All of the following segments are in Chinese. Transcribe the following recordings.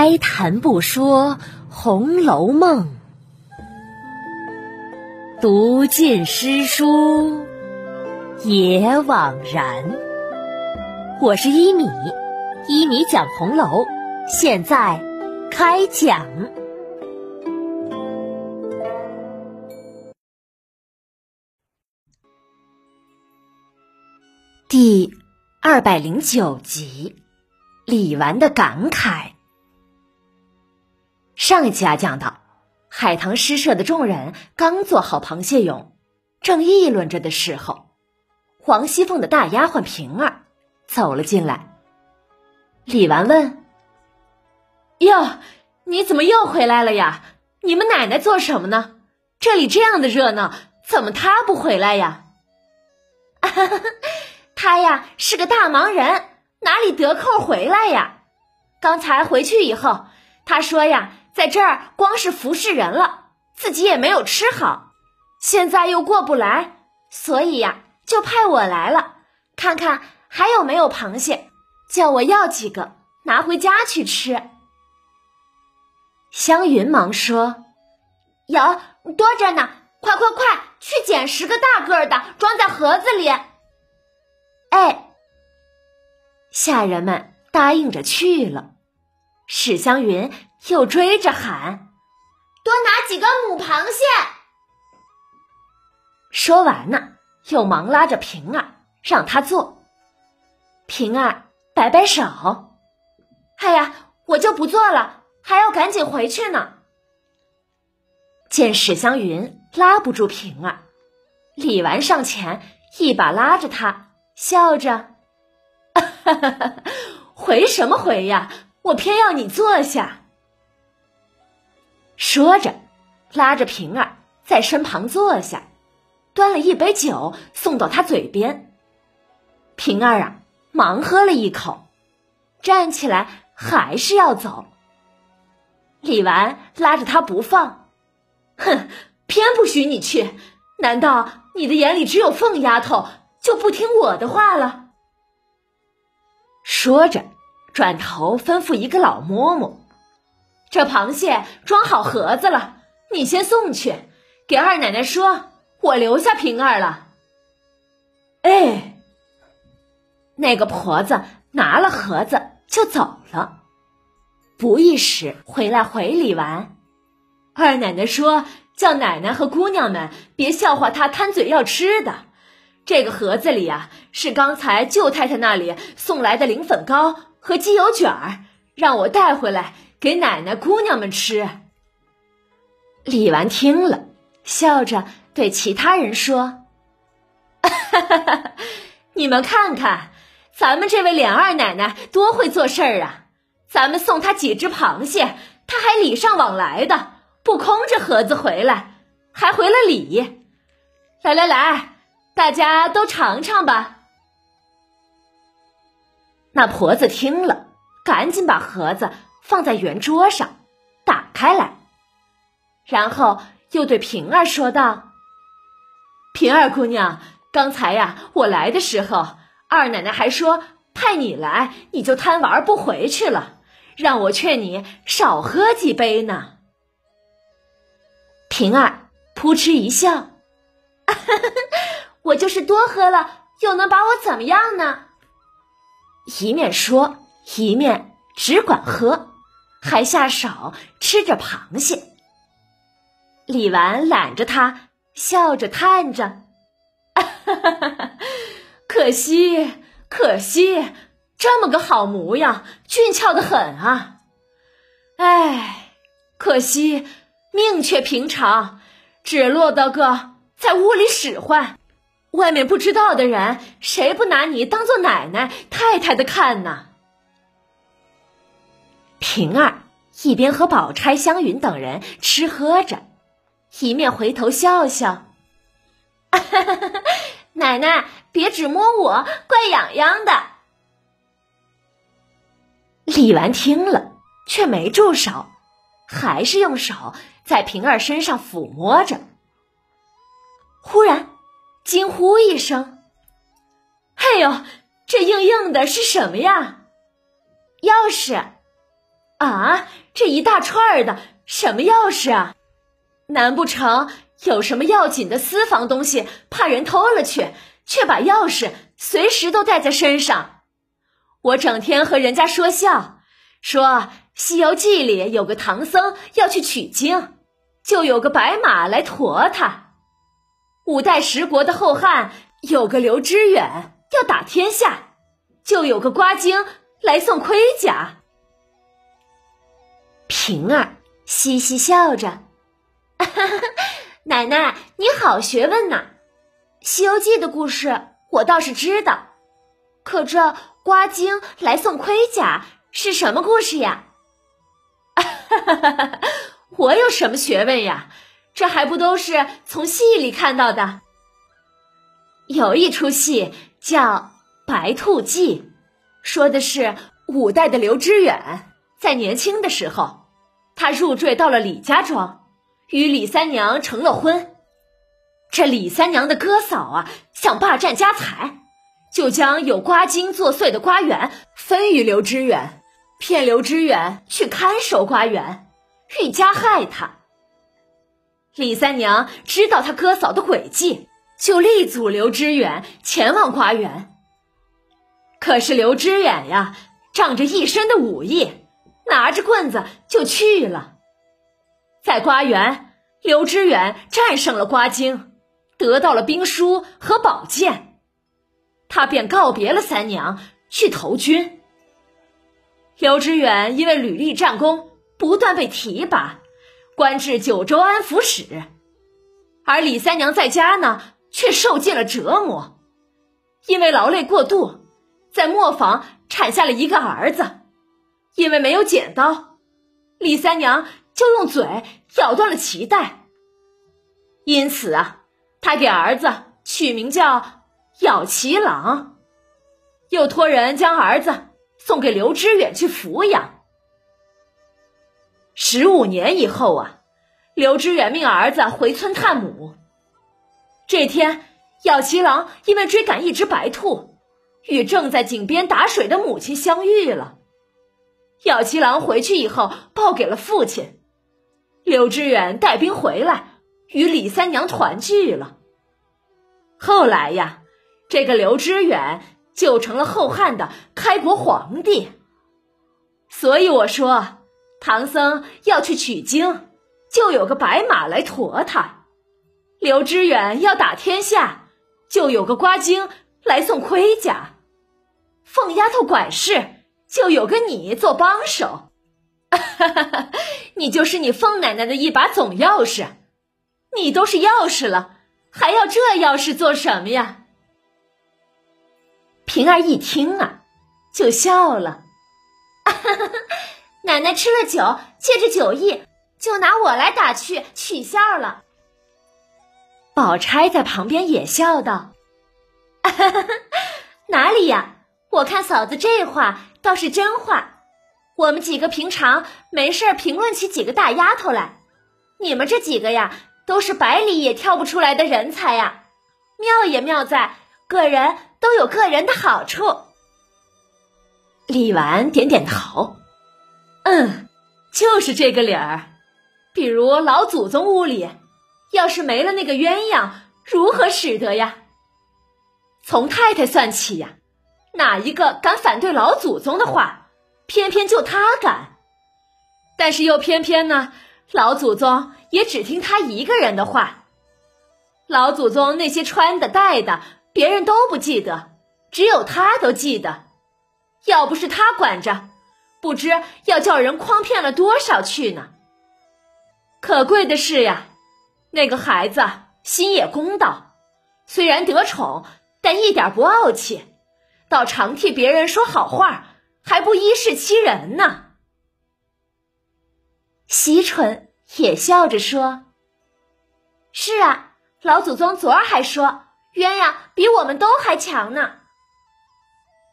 哀谈不说《红楼梦》，读尽诗书也枉然。我是一米，一米讲红楼，现在开讲第二百零九集。李纨的感慨。上一期啊，讲到海棠诗社的众人刚做好螃蟹蛹，正议论着的时候，王熙凤的大丫鬟平儿走了进来。李纨问：“哟，你怎么又回来了呀？你们奶奶做什么呢？这里这样的热闹，怎么她不回来呀？”“ 她呀，是个大忙人。”哪里得空回来呀？刚才回去以后，她说呀，在这儿光是服侍人了，自己也没有吃好。现在又过不来，所以呀，就派我来了，看看还有没有螃蟹，叫我要几个拿回家去吃。湘云忙说：“有多着呢，快快快，去捡十个大个的，装在盒子里。”哎。下人们答应着去了，史湘云又追着喊：“多拿几个母螃蟹！”说完呢，又忙拉着平儿让他做。平儿摆摆手：“哎呀，我就不做了，还要赶紧回去呢。”见史湘云拉不住平儿，李纨上前一把拉着他，笑着。回什么回呀？我偏要你坐下。说着，拉着平儿在身旁坐下，端了一杯酒送到他嘴边。平儿啊，忙喝了一口，站起来还是要走。李纨拉着他不放，哼，偏不许你去！难道你的眼里只有凤丫头，就不听我的话了？说着，转头吩咐一个老嬷嬷：“这螃蟹装好盒子了，你先送去，给二奶奶说，我留下平儿了。”哎，那个婆子拿了盒子就走了，不一时回来回李纨：“二奶奶说，叫奶奶和姑娘们别笑话她贪嘴要吃的。”这个盒子里啊，是刚才舅太太那里送来的灵粉糕和鸡油卷儿，让我带回来给奶奶、姑娘们吃。李纨听了，笑着对其他人说：“哈哈哈，你们看看，咱们这位琏二奶奶多会做事儿啊！咱们送她几只螃蟹，她还礼尚往来的，不空着盒子回来，还回了礼。来来来。”大家都尝尝吧。那婆子听了，赶紧把盒子放在圆桌上，打开来，然后又对平儿说道：“平儿姑娘，刚才呀，我来的时候，二奶奶还说派你来，你就贪玩不回去了，让我劝你少喝几杯呢。”平儿扑哧一笑。我就是多喝了，又能把我怎么样呢？一面说，一面只管喝，还下手吃着螃蟹。李纨揽着他，笑着叹着：“ 可惜，可惜，这么个好模样，俊俏的很啊！哎，可惜命却平常，只落得个在屋里使唤。”外面不知道的人，谁不拿你当做奶奶、太太的看呢？平儿一边和宝钗、湘云等人吃喝着，一面回头笑笑：“ 奶奶，别只摸我，怪痒痒的。”李纨听了，却没住手，还是用手在平儿身上抚摸着。忽然。惊呼一声：“哎呦，这硬硬的是什么呀？钥匙！”啊，这一大串儿的什么钥匙啊？难不成有什么要紧的私房东西，怕人偷了去，却把钥匙随时都带在身上？我整天和人家说笑，说《西游记》里有个唐僧要去取经，就有个白马来驮他；五代十国的后汉有个刘知远要打天下，就有个瓜精来送盔甲。平儿嘻嘻笑着：“ 奶奶，你好学问呐！《西游记》的故事我倒是知道，可这瓜精来送盔甲是什么故事呀？”“ 我有什么学问呀？这还不都是从戏里看到的？有一出戏叫《白兔记》，说的是五代的刘知远在年轻的时候。”他入赘到了李家庄，与李三娘成了婚。这李三娘的哥嫂啊，想霸占家财，就将有瓜精作祟的瓜园分与刘知远，骗刘知远去看守瓜园，欲加害他。李三娘知道他哥嫂的诡计，就力阻刘知远前往瓜园。可是刘知远呀，仗着一身的武艺。拿着棍子就去了，在瓜园，刘知远战胜了瓜精，得到了兵书和宝剑，他便告别了三娘，去投军。刘知远因为屡立战功，不断被提拔，官至九州安抚使，而李三娘在家呢，却受尽了折磨，因为劳累过度，在磨坊产下了一个儿子。因为没有剪刀，李三娘就用嘴咬断了脐带。因此啊，她给儿子取名叫咬脐郎，又托人将儿子送给刘知远去抚养。十五年以后啊，刘知远命儿子回村探母。这天，咬脐郎因为追赶一只白兔，与正在井边打水的母亲相遇了。咬七郎回去以后，报给了父亲。刘知远带兵回来，与李三娘团聚了。后来呀，这个刘知远就成了后汉的开国皇帝。所以我说，唐僧要去取经，就有个白马来驮他；刘知远要打天下，就有个瓜精来送盔甲。凤丫头管事。就有个你做帮手，你就是你凤奶奶的一把总钥匙，你都是钥匙了，还要这钥匙做什么呀？平儿一听啊，就笑了，奶奶吃了酒，借着酒意，就拿我来打趣取笑了。宝钗在旁边也笑道：“ 哪里呀？我看嫂子这话。”倒是真话，我们几个平常没事评论起几个大丫头来，你们这几个呀，都是百里也挑不出来的人才呀。妙也妙在，个人都有个人的好处。李纨点点头，嗯，就是这个理儿。比如老祖宗屋里，要是没了那个鸳鸯，如何使得呀？从太太算起呀。哪一个敢反对老祖宗的话？偏偏就他敢。但是又偏偏呢，老祖宗也只听他一个人的话。老祖宗那些穿的戴的，别人都不记得，只有他都记得。要不是他管着，不知要叫人诓骗了多少去呢。可贵的是呀，那个孩子心也公道，虽然得宠，但一点不傲气。倒常替别人说好话，还不依势欺人呢。惜春也笑着说：“是啊，老祖宗昨儿还说鸳鸯比我们都还强呢。”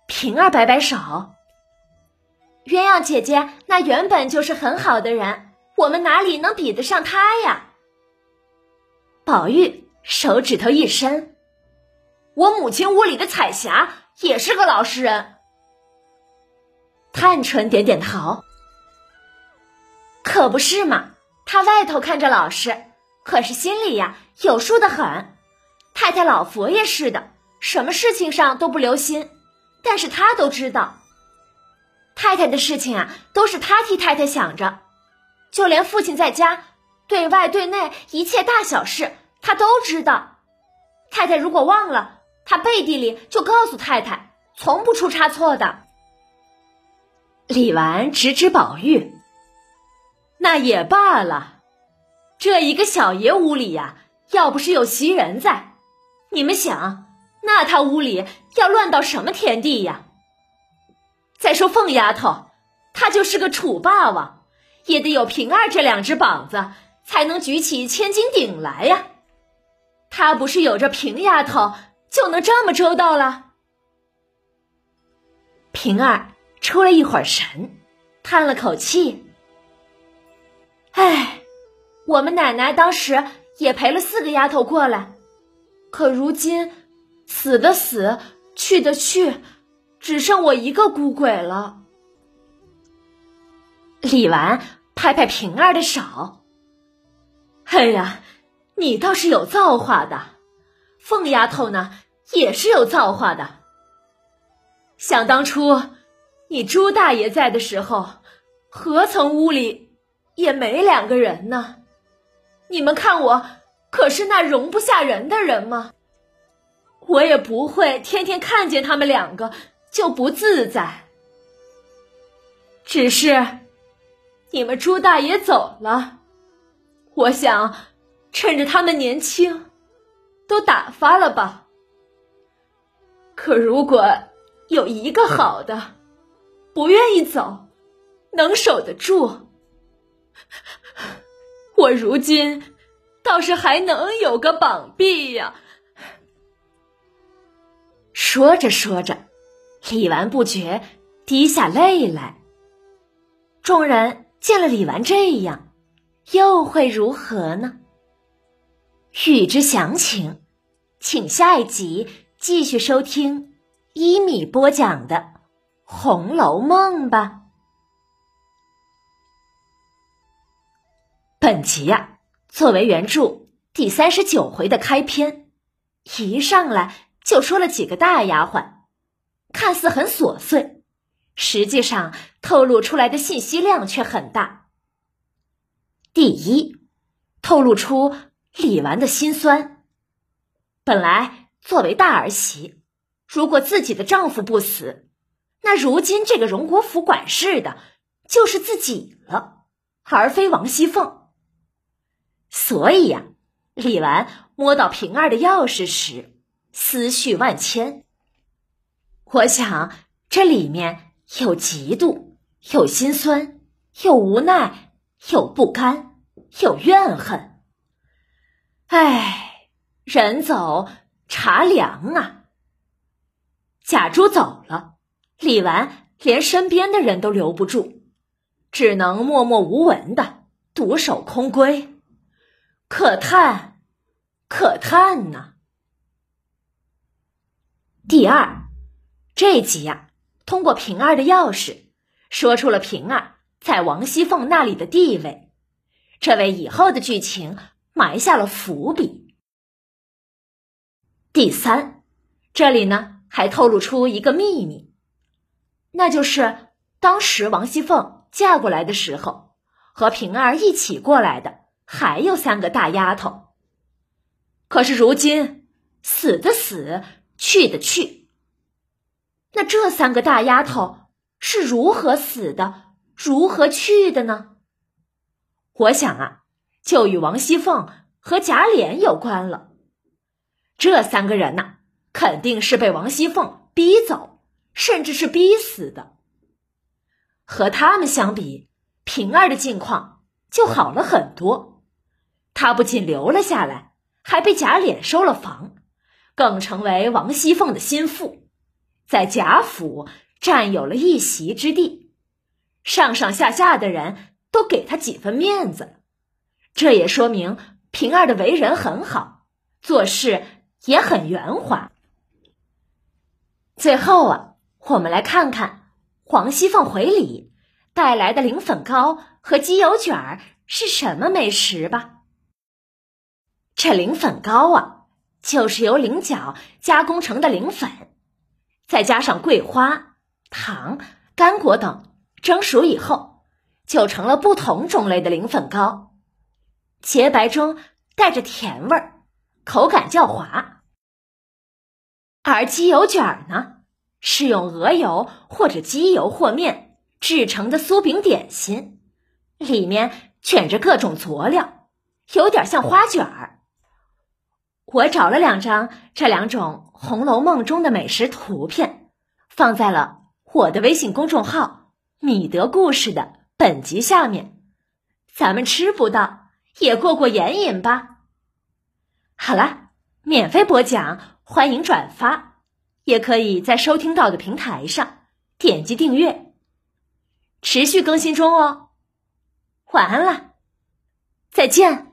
平儿摆摆手：“鸳鸯姐姐那原本就是很好的人，我们哪里能比得上她呀？”宝玉手指头一伸：“我母亲屋里的彩霞。”也是个老实人。探春点点头，可不是嘛，他外头看着老实，可是心里呀有数的很。太太老佛爷似的，什么事情上都不留心，但是他都知道。太太的事情啊，都是他替太太想着，就连父亲在家对外对内一切大小事，他都知道。太太如果忘了，他背地里就告诉太太，从不出差错的。李纨直指宝玉。那也罢了，这一个小爷屋里呀，要不是有袭人在，你们想，那他屋里要乱到什么田地呀？再说凤丫头，她就是个楚霸王，也得有平儿这两只膀子，才能举起千斤顶来呀。她不是有着平丫头，就能这么周到了？平儿出了一会儿神，叹了口气。哎，我们奶奶当时也陪了四个丫头过来，可如今死的死，去的去，只剩我一个孤鬼了。李纨拍拍平儿的手：“哎呀，你倒是有造化的，凤丫头呢也是有造化的。想当初你朱大爷在的时候，何曾屋里……”也没两个人呢，你们看我可是那容不下人的人吗？我也不会天天看见他们两个就不自在。只是你们朱大爷走了，我想趁着他们年轻，都打发了吧。可如果有一个好的，不愿意走，能守得住。我如今倒是还能有个膀臂呀！说着说着，李纨不觉滴下泪来。众人见了李纨这样，又会如何呢？欲知详情，请下一集继续收听一米播讲的《红楼梦》吧。本集呀，作为原著第三十九回的开篇，一上来就说了几个大丫鬟，看似很琐碎，实际上透露出来的信息量却很大。第一，透露出李纨的心酸。本来作为大儿媳，如果自己的丈夫不死，那如今这个荣国府管事的就是自己了，而非王熙凤。所以呀，李纨摸到平儿的钥匙时，思绪万千。我想这里面有嫉妒，有心酸，有无奈，有不甘，有怨恨。唉，人走茶凉啊。贾珠走了，李纨连身边的人都留不住，只能默默无闻的独守空闺。可叹，可叹呐！第二，这集呀，通过平儿的钥匙，说出了平儿在王熙凤那里的地位，这为以后的剧情埋下了伏笔。第三，这里呢还透露出一个秘密，那就是当时王熙凤嫁过来的时候，和平儿一起过来的。还有三个大丫头，可是如今死的死，去的去。那这三个大丫头是如何死的，如何去的呢？我想啊，就与王熙凤和贾琏有关了。这三个人呐，肯定是被王熙凤逼走，甚至是逼死的。和他们相比，平儿的境况就好了很多。他不仅留了下来，还被贾琏收了房，更成为王熙凤的心腹，在贾府占有了一席之地，上上下下的人都给他几分面子，这也说明平儿的为人很好，做事也很圆滑。最后啊，我们来看看王熙凤回礼，带来的零粉糕和鸡油卷儿是什么美食吧。这零粉糕啊，就是由菱角加工成的零粉，再加上桂花、糖、干果等蒸熟以后，就成了不同种类的零粉糕，洁白中带着甜味儿，口感较滑。而鸡油卷儿呢，是用鹅油或者鸡油和面制成的酥饼点心，里面卷着各种佐料，有点像花卷儿。我找了两张这两种《红楼梦》中的美食图片，放在了我的微信公众号“米德故事”的本集下面。咱们吃不到，也过过眼瘾吧。好了，免费播讲，欢迎转发，也可以在收听到的平台上点击订阅，持续更新中哦。晚安了，再见。